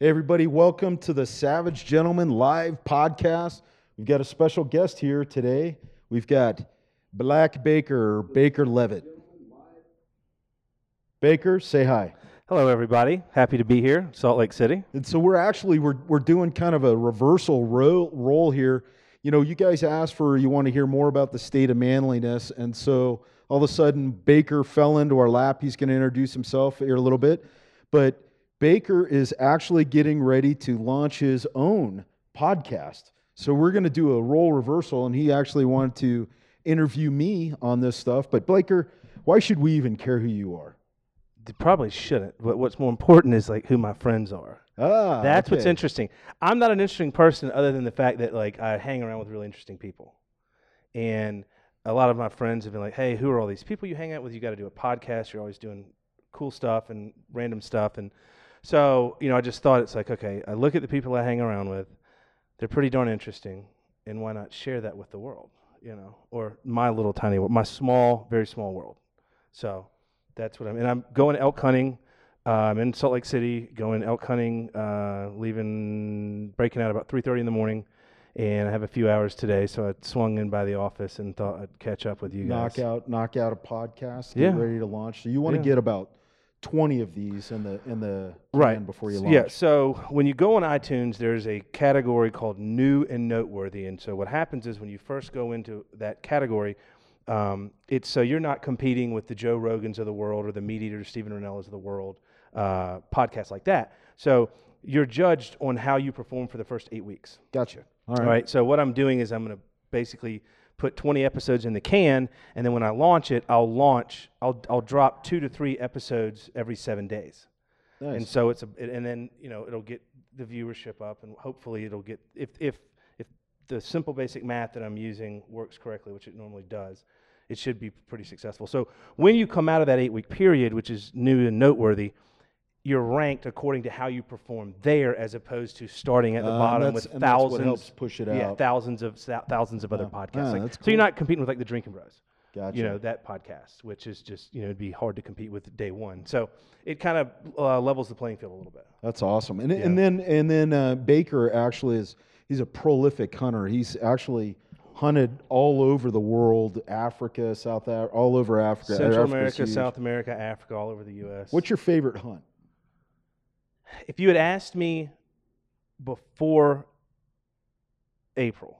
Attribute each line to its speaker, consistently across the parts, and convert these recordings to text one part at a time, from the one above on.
Speaker 1: Hey, everybody, welcome to the Savage Gentleman live podcast. We've got a special guest here today. We've got Black Baker, Baker Levitt. Baker, say hi.
Speaker 2: Hello, everybody. Happy to be here, Salt Lake City.
Speaker 1: And so we're actually we're we're doing kind of a reversal role, role here. You know, you guys asked for you want to hear more about the state of manliness, and so all of a sudden Baker fell into our lap. He's going to introduce himself here a little bit, but Baker is actually getting ready to launch his own podcast. So we're going to do a role reversal, and he actually wanted to interview me on this stuff. But Baker, why should we even care who you are?
Speaker 2: They probably shouldn't, but what's more important is like who my friends are.
Speaker 1: Ah,
Speaker 2: That's what's interesting. I'm not an interesting person other than the fact that like I hang around with really interesting people. And a lot of my friends have been like, "Hey, who are all these people you hang out with? You got to do a podcast. You're always doing cool stuff and random stuff." And so, you know, I just thought it's like, okay, I look at the people I hang around with. They're pretty darn interesting, and why not share that with the world, you know, or my little tiny world, my small, very small world. So that's what I'm. And I'm going elk hunting. Uh, I'm in Salt Lake City, going elk hunting, uh, leaving, breaking out about 3:30 in the morning, and I have a few hours today, so I swung in by the office and thought I'd catch up with you guys.
Speaker 1: knock out knock out a podcast, get
Speaker 2: Yeah.
Speaker 1: ready to launch. So you want to
Speaker 2: Yeah.
Speaker 1: get about twenty of these in the in the
Speaker 2: Right.
Speaker 1: before you launch.
Speaker 2: Yeah. So when you go on iTunes, there's a category called new and noteworthy. And so what happens is when you first go into that category, um, it's so you're not competing with the Joe Rogans of the world or the Meat Eater, Steven Rinellas of the world, uh, podcasts like that. So you're judged on how you perform for the first eight weeks.
Speaker 1: Gotcha. All
Speaker 2: All
Speaker 1: right.
Speaker 2: right. So what I'm doing is I'm going to basically put 20 episodes in the can, and then when I launch it, I'll launch. I'll I'll drop two to three episodes every seven days.
Speaker 1: Nice.
Speaker 2: And so it's a, and then you know it'll get the viewership up, and hopefully it'll get if if if the simple basic math that I'm using works correctly, which it normally does, it should be pretty successful. So when you come out of that eight week period, which is new and noteworthy, you're ranked according to how you perform there, as opposed to starting at the
Speaker 1: Uh,
Speaker 2: bottom with
Speaker 1: and that's what
Speaker 2: thousands.
Speaker 1: helps push it out.
Speaker 2: Yeah, thousands of thousands of other
Speaker 1: Yeah.
Speaker 2: podcasts.
Speaker 1: Ah,
Speaker 2: Like-
Speaker 1: that's
Speaker 2: So you're not competing with like the Drinking Bros
Speaker 1: Gotcha.
Speaker 2: you know that podcast which is just you know it'd be hard to compete with day one so it kind of uh, levels the playing field a little bit
Speaker 1: That's awesome. And and then and then uh, Baker actually is he's a prolific hunter. He's actually hunted all over the world, Africa, South Africa, all over Africa.
Speaker 2: central
Speaker 1: Africa's
Speaker 2: america
Speaker 1: huge.
Speaker 2: south america africa all over the us
Speaker 1: What's your favorite hunt?
Speaker 2: If you had asked me before april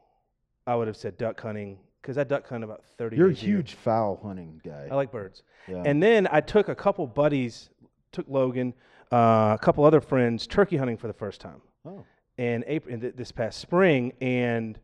Speaker 2: i would have said duck hunting because i duck hunt about 30
Speaker 1: You're a
Speaker 2: days year.
Speaker 1: huge fowl hunting guy.
Speaker 2: i like birds
Speaker 1: yeah.
Speaker 2: And then I took a couple buddies, took Logan, uh, a couple other friends turkey hunting for the first time.
Speaker 1: oh,
Speaker 2: in April in th- this past spring, and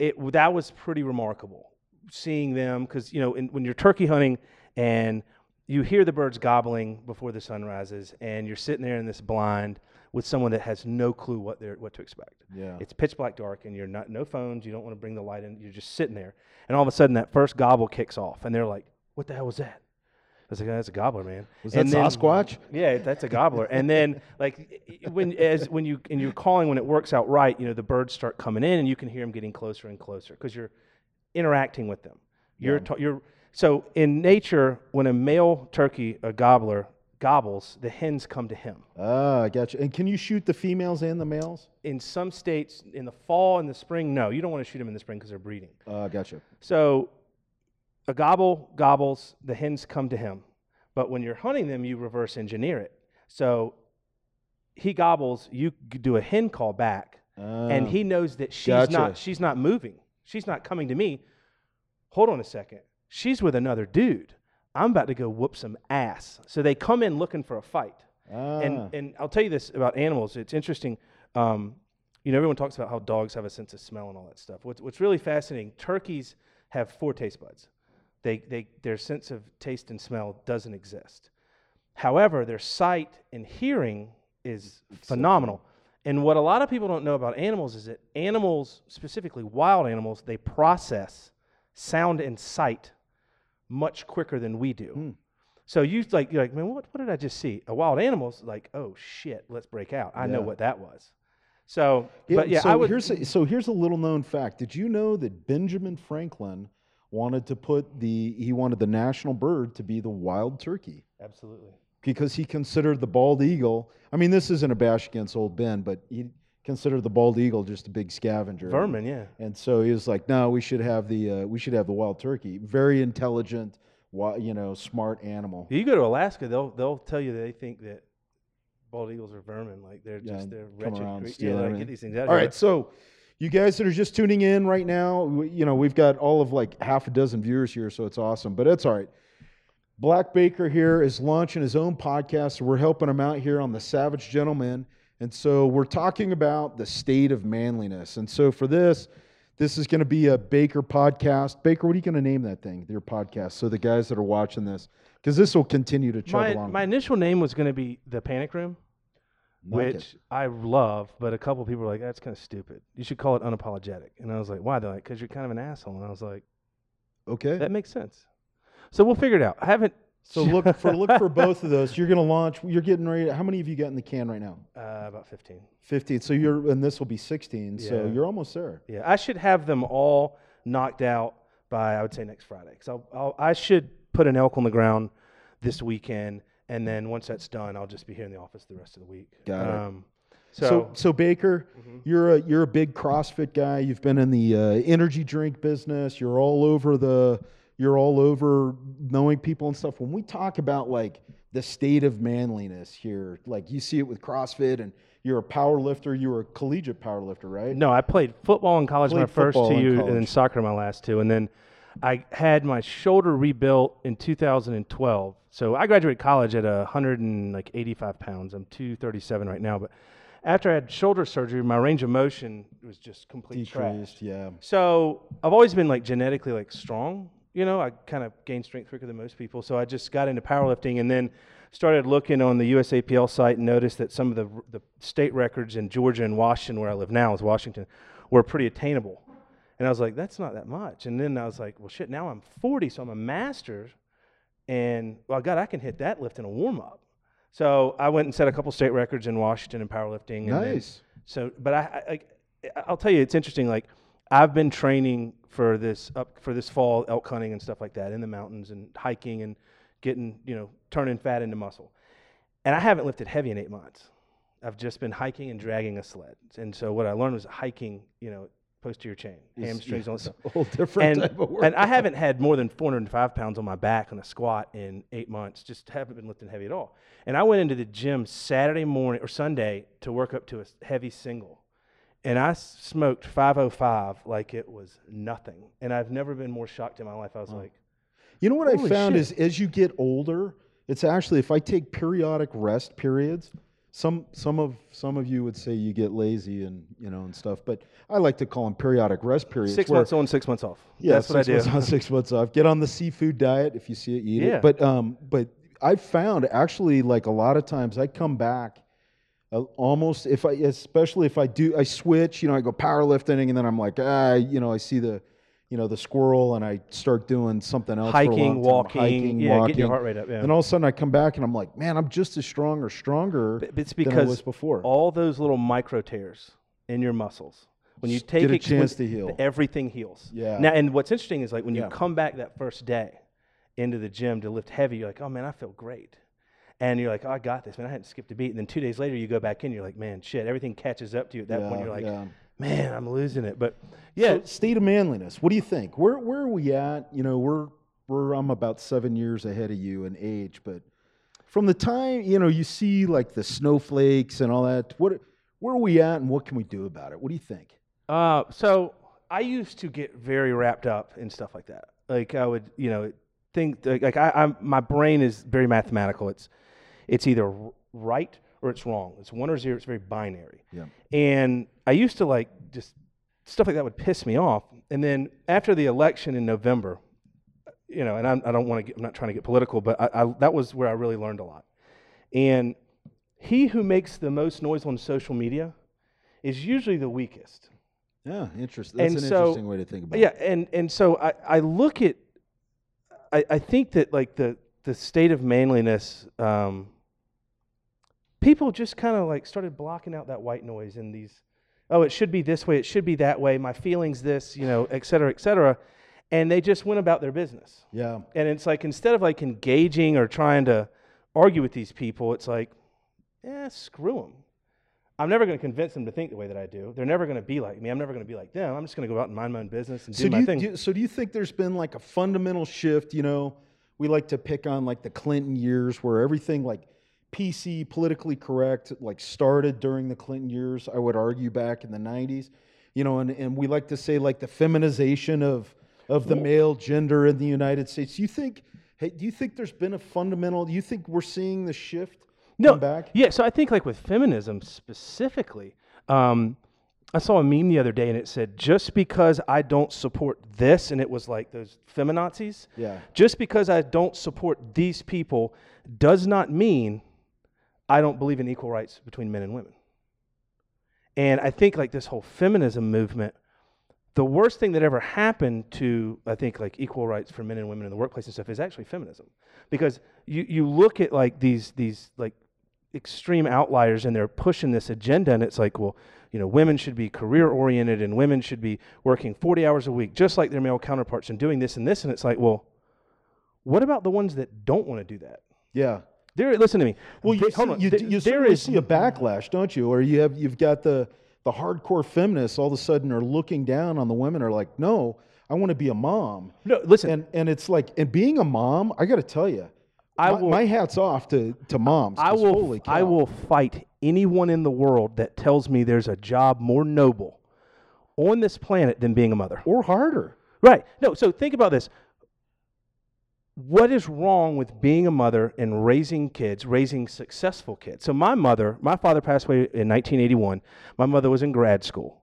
Speaker 2: it that was pretty remarkable seeing them because you know in, when you're turkey hunting and you hear the birds gobbling before the sun rises, and you're sitting there in this blind with someone that has no clue what they're what to expect.
Speaker 1: yeah.
Speaker 2: It's pitch black dark, and you're not no phones. You don't want to bring the light in. You're just sitting there, and all of a sudden that first gobble kicks off, and they're like, "What the hell was that?" I was like, "Oh, "That's a gobbler, man."
Speaker 1: Was that
Speaker 2: And then-
Speaker 1: Sasquatch?
Speaker 2: yeah, that's a gobbler. and then like when as when you and you're calling when it works out right, you know the birds start coming in and you can hear them getting closer and closer because you're interacting with them. You're
Speaker 1: Yeah.
Speaker 2: ta- you're so in nature when a male turkey a gobbler gobbles, the hens come to him.
Speaker 1: Ah, I got you. And can you shoot the females and the males?
Speaker 2: In some states, in the fall and the spring, no, you don't want to shoot them in the spring because they're breeding.
Speaker 1: Uh, gotcha.
Speaker 2: So a gobble gobbles, the hens come to him. But when you're hunting them, you reverse engineer it. So he gobbles, you do a hen call back, and
Speaker 1: Ah,
Speaker 2: he knows that she's
Speaker 1: Gotcha.
Speaker 2: not she's not moving. She's not coming to me. Hold on a second. She's with another dude. I'm about to go whoop some ass. So they come in looking for a fight.
Speaker 1: ah,
Speaker 2: And and I'll tell you this about animals. It's interesting. Um, you know, everyone talks about how dogs have a sense of smell and all that stuff. What's what's really fascinating? Turkeys have four taste buds. They they their sense of taste and smell doesn't exist. However, their sight and hearing is phenomenal. And what a lot of people don't know about animals is that animals, specifically wild animals, they process sound and sight much quicker than we do.
Speaker 1: Hmm.
Speaker 2: So you like you're like, man, what, what did I just see? A wild animal's like, oh shit, let's break out. I know what that was. So,
Speaker 1: Yeah,
Speaker 2: but yeah,
Speaker 1: so
Speaker 2: I would.
Speaker 1: here's a, so here's a little known fact. Did you know that Benjamin Franklin wanted to put the he wanted the national bird to be the wild turkey?
Speaker 2: absolutely.
Speaker 1: because he considered the bald eagle. I mean, this isn't a bash against old Ben, but he considered the bald eagle just a big scavenger.
Speaker 2: Vermin, yeah.
Speaker 1: And so he was like, "No, we should have the uh, we should have the wild turkey. Very intelligent, you know, smart animal."
Speaker 2: You go to Alaska, they'll they'll tell you they think that bald eagles are vermin. Like they're
Speaker 1: Yeah,
Speaker 2: just they're wretched.
Speaker 1: around,
Speaker 2: cre- yeah, like, get these things out
Speaker 1: All
Speaker 2: here.
Speaker 1: so you guys that are just tuning in right now, we, you know, we've got all of like half a dozen viewers here, so it's awesome. But it's all right. Black Baker here is launching his own podcast. So we're helping him out here on the Savage Gentleman. And so we're talking about the state of manliness. And so for this, this is going to be a Baker podcast. Baker, what are you going to name that thing, your podcast? So the guys that are watching this, because this will continue to chug
Speaker 2: my
Speaker 1: along.
Speaker 2: my initial name was going to be the Panic Room,
Speaker 1: Like it.
Speaker 2: which I love, but a couple people were like, "That's kind of stupid. You should call it unapologetic." And I was like, "Why?" They're like, "Because you're kind of an asshole." And I was like,
Speaker 1: Okay.
Speaker 2: "That makes sense." So we'll figure it out. I haven't.
Speaker 1: So look for look for both of those. You're going to launch. You're getting ready. How many have you got in the can right now?
Speaker 2: Uh, about 15.
Speaker 1: 15. So you're and this will be 16. So you're almost there.
Speaker 2: Yeah, I should have them all knocked out by I would say next Friday. So I'll, I'll I should put an elk on the ground this weekend, and then once that's done, I'll just be here in the office the rest of the week.
Speaker 1: Got it.
Speaker 2: Um,
Speaker 1: So
Speaker 2: so,
Speaker 1: so, Baker,
Speaker 2: Mhm.
Speaker 1: you're a you're a big CrossFit guy. You've been in the uh, energy drink business. You're all over the you're all over knowing people and stuff. When we talk about like the state of manliness here, like you see it with CrossFit, and you're a power lifter. You were a collegiate power lifter, right?
Speaker 2: no, I played football in college my
Speaker 1: Played
Speaker 2: first two, and then soccer my last two, and then I had my shoulder rebuilt in 2012. So I graduated college at 185 pounds. I'm 237 right now, but after I had shoulder surgery, my range of motion was just complete trash.
Speaker 1: Decreased. Yeah.
Speaker 2: So I've always been like genetically like strong. You know, I kind of gained strength quicker than most people. So I just got into powerlifting and then started looking on the USAPL site and noticed that some of the the state records in Georgia and Washington, where I live now, is Washington, were pretty attainable. And I was like, that's not that much. And then I was like, well, shit. Now I'm 40, so I'm a master, and well, God, I can hit that lift in a warm up. So I went and set a couple state records in Washington in powerlifting. And then-
Speaker 1: Nice.
Speaker 2: so, but I, I, I, I'll tell you, it's interesting. Like, I've been training for this up for this fall elk hunting and stuff like that in the mountains and hiking and getting, you know, turning fat into muscle. And I haven't lifted heavy in eight months. I've just been hiking and dragging a sled. And so what I learned was hiking, you know, posterior chain,
Speaker 1: It's-
Speaker 2: hamstrings,
Speaker 1: yeah,
Speaker 2: all this.
Speaker 1: a whole different
Speaker 2: And,
Speaker 1: type of work.
Speaker 2: and I haven't had more than 405 pounds on my back on a squat in eight months. Just haven't been lifting heavy at all. And I went into the gym Saturday morning or Sunday to work up to a heavy single. And I smoked 505 like it was nothing. And I've never been more shocked in my life. I was
Speaker 1: Wow.
Speaker 2: like,
Speaker 1: You know what I found
Speaker 2: shit.
Speaker 1: is as you get older, it's actually if I take periodic rest periods, some some of some of you would say you get lazy and you know and stuff, but I like to call them periodic rest periods.
Speaker 2: six
Speaker 1: where-
Speaker 2: months on, six months off.
Speaker 1: Yeah,
Speaker 2: That's what I
Speaker 1: six
Speaker 2: do.
Speaker 1: months on, six months off. Get on the seafood diet if you see it, eat
Speaker 2: Yeah.
Speaker 1: it. But um, but I've found actually like a lot of times I come back. Uh, almost if I especially if I do I switch you know I go powerlifting and then I'm like ah you know I see the you know the squirrel and I start doing something else for a long
Speaker 2: hiking, walking,
Speaker 1: hiking
Speaker 2: yeah,
Speaker 1: walking
Speaker 2: getting your heart rate up. Yeah.
Speaker 1: and all of a sudden I come back and I'm like man I'm just as strong or stronger
Speaker 2: But- it's
Speaker 1: than I
Speaker 2: because
Speaker 1: was before
Speaker 2: all those little micro tears in your muscles. When you take
Speaker 1: get a chance to heal.
Speaker 2: everything heals.
Speaker 1: Yeah.
Speaker 2: Now, and what's interesting is like when you come back that first day into the gym to lift heavy, you're like, oh man, I feel great. And you're like, oh, I got this, man. I hadn't skipped a beat. And then two days later, you go back in, you're like, man, shit, everything catches up to you at that point. You're like,
Speaker 1: yeah.
Speaker 2: man, I'm losing it. But yeah,
Speaker 1: So, state of manliness. What do you think? Where where are we at? You know, we're we're I'm about seven years ahead of you in age, but from the time you know you see like the snowflakes and all that, what where are we at, and what can we do about it? What do you think?
Speaker 2: Uh, so I used to get very wrapped up in stuff like that. Like I would, you know, think like, like I, I'm my brain is very mathematical. It's it's either right or it's wrong. It's one or zero. It's very binary.
Speaker 1: Yeah.
Speaker 2: And I used to like just stuff like that would piss me off. And then after the election in November, you know, and I'm, I don't want to get, I'm not trying to get political, but I, I, that was where I really learned a lot. And he who makes the most noise on social media is usually the weakest.
Speaker 1: Yeah, interesting. That's
Speaker 2: And
Speaker 1: an
Speaker 2: so-
Speaker 1: interesting way to think about
Speaker 2: Yeah,
Speaker 1: it.
Speaker 2: and and so I, I look at I, I think that like the the state of manliness, um, people just kind of like started blocking out that white noise and these, oh, it should be this way, it should be that way, my feelings this, you know, et cetera, et cetera, and they just went about their business.
Speaker 1: Yeah,
Speaker 2: And it's like instead of like engaging or trying to argue with these people, it's like, eh, screw them. I'm never going to convince them to think the way that I do. They're never going to be like me. I'm never going to be like them. I'm just going to go out and mind my own business and
Speaker 1: So
Speaker 2: do
Speaker 1: do
Speaker 2: my
Speaker 1: you,
Speaker 2: thing.
Speaker 1: do so do you think there's been like a fundamental shift? You know, we like to pick on like the Clinton years where everything like PC, politically correct, like started during the Clinton years. I would argue back in the '90s. You know, and, and we like to say like the feminization of of the male gender in the United States. Do you think? Hey, do you think there's been a fundamental? Do you think we're seeing the shift
Speaker 2: no,
Speaker 1: come back?
Speaker 2: Yeah, so I think like with feminism specifically, um, I saw a meme the other day and it said, just because I don't support this, and it was like those feminazis,
Speaker 1: Yeah.
Speaker 2: just because I don't support these people does not mean I don't believe in equal rights between men and women. And I think like this whole feminism movement, the worst thing that ever happened to I think like equal rights for men and women in the workplace and stuff is actually feminism, because you you look at like these these like extreme outliers and they're pushing this agenda and it's like well you know women should be career oriented and women should be working 40 hours a week just like their male counterparts and doing this and this and it's like well what about the ones that don't want to do that
Speaker 1: Yeah.
Speaker 2: There listen to me
Speaker 1: Well, you,
Speaker 2: hold
Speaker 1: see,
Speaker 2: on.
Speaker 1: you,
Speaker 2: Th-
Speaker 1: you
Speaker 2: there is
Speaker 1: see a backlash, don't you? Or you have you've got the the hardcore feminists all of a sudden are looking down on the women. Are like, no, I want to be a mom.
Speaker 2: no listen
Speaker 1: And and it's like, and being a mom, I got to tell you,
Speaker 2: I
Speaker 1: my,
Speaker 2: will-
Speaker 1: my hats off to to moms.
Speaker 2: I will I will fight anyone in the world that tells me there's a job more noble on this planet than being a mother.
Speaker 1: or harder.
Speaker 2: Right. No, so think about this. What is wrong with being a mother and raising kids, raising successful kids? So my mother, my father passed away in 1981. My mother was in grad school.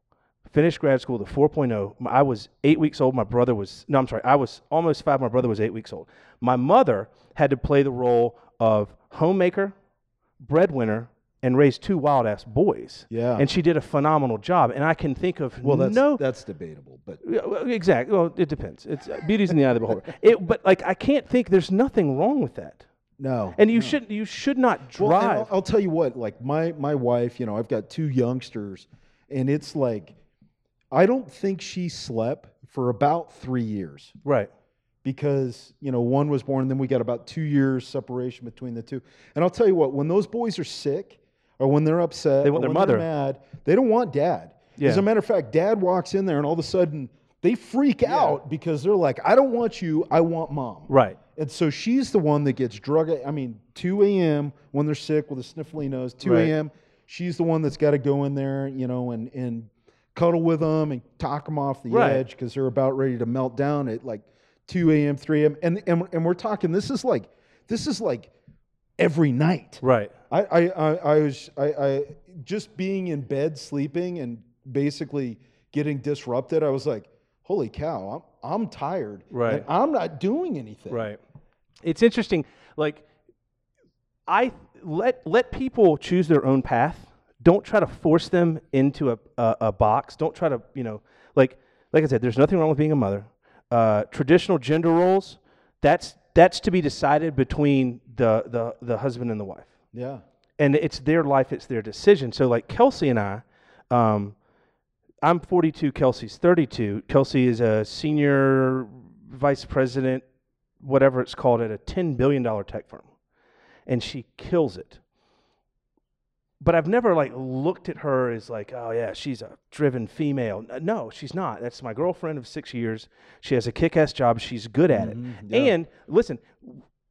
Speaker 2: Finished grad school the 4.0. I was 8 weeks old. My brother was No, I'm sorry. I was almost 5. My brother was 8 weeks old. My mother had to play the role of homemaker, breadwinner, and raised two wild ass boys.
Speaker 1: Yeah.
Speaker 2: And she did a phenomenal job. And I can think of
Speaker 1: Well, that's
Speaker 2: no
Speaker 1: that's debatable, but
Speaker 2: exactly. Well, it depends. It's uh, beauty's in the eye of the beholder. It, but like, I can't think there's nothing wrong with that.
Speaker 1: no.
Speaker 2: And you shouldn't. you should not
Speaker 1: Well,
Speaker 2: drive.
Speaker 1: I'll, I'll tell you what, like my my wife, you know, I've got two youngsters, and it's like, I don't think she slept for about three years.
Speaker 2: right.
Speaker 1: because you know one was born and then we got about two years separation between the two and i'll tell you what when those boys are sick or when they're upset
Speaker 2: They want
Speaker 1: or
Speaker 2: their mother.
Speaker 1: they're mad they don't want dad as a matter of fact dad walks in there and all of a sudden they freak out because they're like i don't want you i want mom
Speaker 2: Right.
Speaker 1: and so she's the one that gets drug i mean 2 a.m when they're sick with a sniffly nose 2
Speaker 2: Right.
Speaker 1: a.m she's the one that's got to go in there you know and and cuddle with them and talk them off the
Speaker 2: Right.
Speaker 1: edge because they're about ready to melt down at like 2 a.m., 3 a.m. And, and and we're talking. This is like this is like every night.
Speaker 2: Right.
Speaker 1: I I I, I was I, I just being in bed sleeping and basically getting disrupted. I was like, holy cow, I'm I'm tired.
Speaker 2: Right.
Speaker 1: And I'm not doing anything.
Speaker 2: Right. It's interesting. Like, I let let people choose their own path. Don't try to force them into a, a, a box. Don't try to you know like like I said. There's nothing wrong with being a mother. Uh, traditional gender roles. That's that's to be decided between the the the husband and the wife.
Speaker 1: Yeah.
Speaker 2: and it's their life, it's their decision. So like Kelsey and I, um, I'm 42, Kelsey's 32. Kelsey is a senior vice president, whatever it's called, at a 10 billion dollar tech firm, and she kills it. But I've never like looked at her as like, oh yeah, she's a driven female. No, she's not. That's my girlfriend of six years. She has a kick-ass job. She's good at it.
Speaker 1: Mhm, yeah.
Speaker 2: And listen,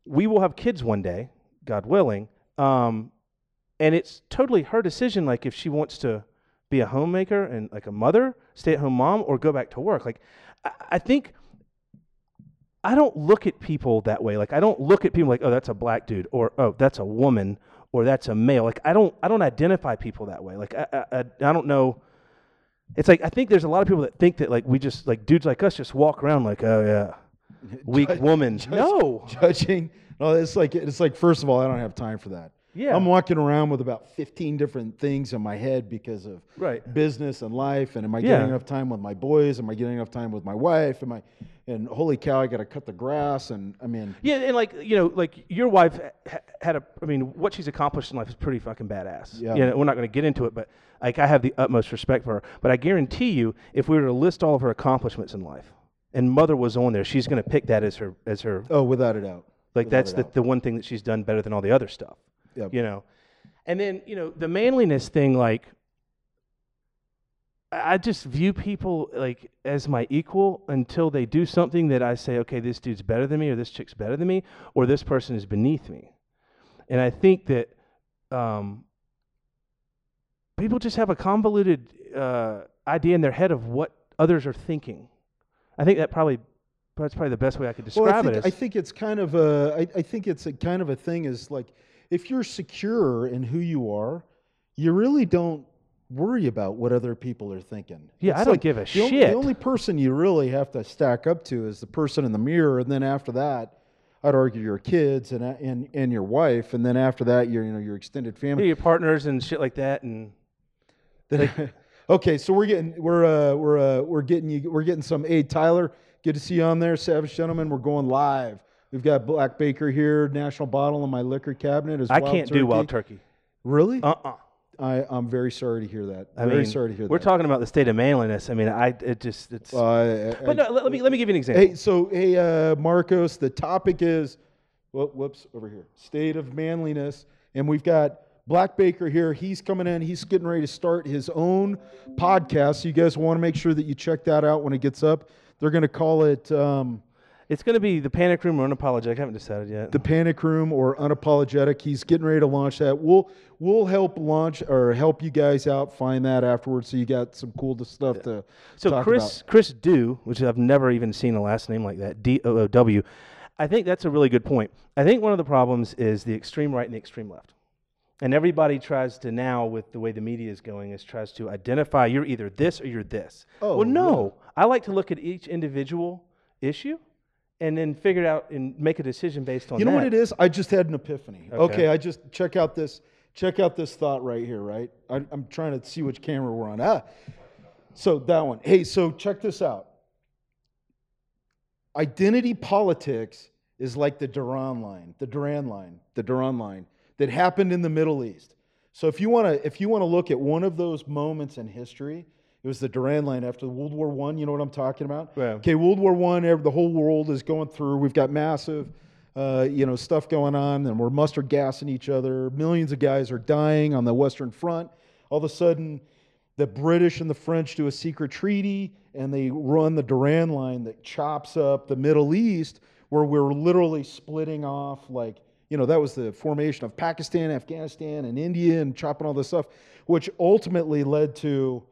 Speaker 2: we will have kids one day, God willing. Um, and it's totally her decision. Like if she wants to be a homemaker and like a mother, stay-at-home mom, or go back to work. Like I, I think I don't look at people that way. Like I don't look at people like, oh, that's a black dude, or oh, that's a woman, or that's a male. Like I don't I don't identify people that way. Like I, I, I don't know. It's like I think there's a lot of people that think that like we just like dudes like us just walk around like oh yeah weak
Speaker 1: Judge-
Speaker 2: woman.
Speaker 1: judge-
Speaker 2: no.
Speaker 1: Judging. No, it's like it's like first of all, I don't have time for that.
Speaker 2: Yeah.
Speaker 1: I'm walking around with about 15 different things in my head because of
Speaker 2: Right.
Speaker 1: business and life. And am I
Speaker 2: Yeah.
Speaker 1: getting enough time with my boys? Am I getting enough time with my wife? Am I? And holy cow, I got to cut the grass. And I mean,
Speaker 2: Yeah, and like you know, like your wife had a. I mean, what she's accomplished in life is pretty fucking badass.
Speaker 1: Yeah.
Speaker 2: You know, we're not going to get into it, but like I have the utmost respect for her. But I guarantee you, if we were to list all of her accomplishments in life, and mother was on there, she's going to pick that as her as her.
Speaker 1: oh, without a doubt.
Speaker 2: Like
Speaker 1: Without
Speaker 2: that's the,
Speaker 1: doubt.
Speaker 2: the one thing that she's done better than all the other stuff.
Speaker 1: Yep.
Speaker 2: You know, and then you know the manliness thing. Like, I I just view people like as my equal until they do something that I say, okay, this dude's better than me, or this chick's better than me, or this person is beneath me. And I think that um, people just have a convoluted uh, idea in their head of what others are thinking. I think that probably that's probably the best way I could
Speaker 1: Well, I
Speaker 2: describe
Speaker 1: think,
Speaker 2: it.
Speaker 1: I think it's kind of a. I, I think it's a kind of a thing. Is like if you're secure in who you are, you really don't worry about what other people are thinking.
Speaker 2: Yeah,
Speaker 1: It's
Speaker 2: I don't
Speaker 1: like
Speaker 2: give a
Speaker 1: the only-
Speaker 2: shit.
Speaker 1: the only person you really have to stack up to is the person in the mirror, and then after that, I'd argue your kids and and and your wife, and then after that, your you know your extended
Speaker 2: Yeah,
Speaker 1: family.
Speaker 2: your partners and shit like that, and
Speaker 1: Then- okay, so we're getting we're uh, we're uh, we're getting you we're getting some. aid. Tyler, good to see you on there, Savage Gentlemen. We're going live. We've got Black Baker here, National Bottle in my liquor cabinet. Is
Speaker 2: I can't do wild turkey.
Speaker 1: Really?
Speaker 2: Uh uh
Speaker 1: I I'm very sorry to hear that.
Speaker 2: I
Speaker 1: very
Speaker 2: mean,
Speaker 1: sorry to hear
Speaker 2: we're
Speaker 1: that.
Speaker 2: talking about the state of manliness. I mean, I it just it's.
Speaker 1: Uh, I-
Speaker 2: but no, let, let me let me give you an example.
Speaker 1: Hey, so hey, uh, Marcos, the topic is, whoop, whoops, over here, state of manliness, and we've got Black Baker here. He's coming in. He's getting ready to start his own podcast. So you guys want to make sure that you check that out when it gets up. They're going to call it um,
Speaker 2: It's going to be the panic room or unapologetic. I haven't decided yet.
Speaker 1: the Panic Room or Unapologetic. He's getting ready to launch that. We'll we'll help launch or help you guys out find that afterwards. So you got some cool stuff to
Speaker 2: So Chris Chris Dew, which I've never even seen a last name like that, D O O W. I think that's a really good point. I think one of the problems is the extreme right and the extreme left. And everybody tries to now, with the way the media is going, is tries to identify you're either this or you're this.
Speaker 1: Oh,
Speaker 2: well, no. I like to look at each individual issue and then figure it out and make a decision based on
Speaker 1: You know
Speaker 2: that.
Speaker 1: what it is? I just had an epiphany. Okay.
Speaker 2: Okay.
Speaker 1: I just check out this check out this thought right here. Right, I, I'm trying to see which camera we're on. Ah, so that one. Hey, so check this out. Identity politics is like the Durand line, the Durand line, the Durand line that happened in the Middle East. So if you want to if you want to look at one of those moments in history, it was the Durand line after World War One. You know what I'm talking about?
Speaker 2: Yeah.
Speaker 1: Okay, World War One. The whole world is going through. We've got massive, uh, you know, stuff going on, and we're mustard gassing each other. Millions of guys are dying on the Western Front. All of a sudden, the British and the French do a secret treaty, and they run the Durand line that chops up the Middle East, where we're literally splitting off like. You know, that was the formation of Pakistan, Afghanistan, and India, and chopping all this stuff, which ultimately led to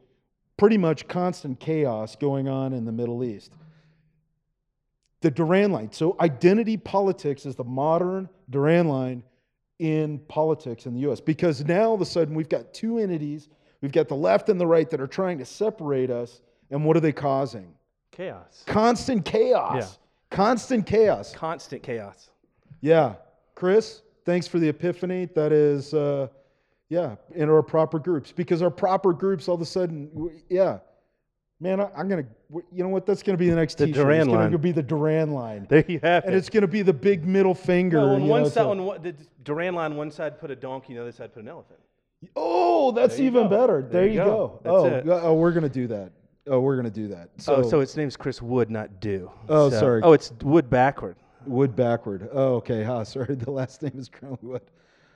Speaker 1: pretty much constant chaos going on in the Middle East. The Durand line. So, identity politics is the modern Durand line in politics in the US because now all of a sudden we've got two entities. We've got the left and the right that are trying to separate us. And what are they causing?
Speaker 2: Chaos.
Speaker 1: Constant chaos.
Speaker 2: Yeah.
Speaker 1: Constant chaos.
Speaker 2: Constant chaos.
Speaker 1: Yeah. Chris, thanks for the epiphany. That is, uh, yeah, in our proper groups because our proper groups all of a sudden, yeah. Man, I, I'm gonna. You know what? That's gonna be the next
Speaker 2: The
Speaker 1: T-shirt.
Speaker 2: Durand
Speaker 1: it's gonna
Speaker 2: line.
Speaker 1: be the Durand line,
Speaker 2: There you have it.
Speaker 1: and
Speaker 2: it.
Speaker 1: it's gonna be the big middle finger.
Speaker 2: No, on
Speaker 1: you
Speaker 2: one
Speaker 1: know,
Speaker 2: side,
Speaker 1: so-
Speaker 2: on one, the Durand line, one side put a donkey, the other side put an elephant.
Speaker 1: oh, that's even
Speaker 2: go.
Speaker 1: better.
Speaker 2: There
Speaker 1: There,
Speaker 2: you
Speaker 1: you
Speaker 2: go.
Speaker 1: go.
Speaker 2: That's
Speaker 1: oh,
Speaker 2: it.
Speaker 1: oh, we're gonna do that. Oh, we're gonna do that. So,
Speaker 2: oh, so its name's Chris Wood, not Do.
Speaker 1: Oh,
Speaker 2: So-
Speaker 1: sorry.
Speaker 2: Oh, it's Wood backward.
Speaker 1: Wood backward. Oh, okay. Ha, sorry. The last name is Colonel Wood.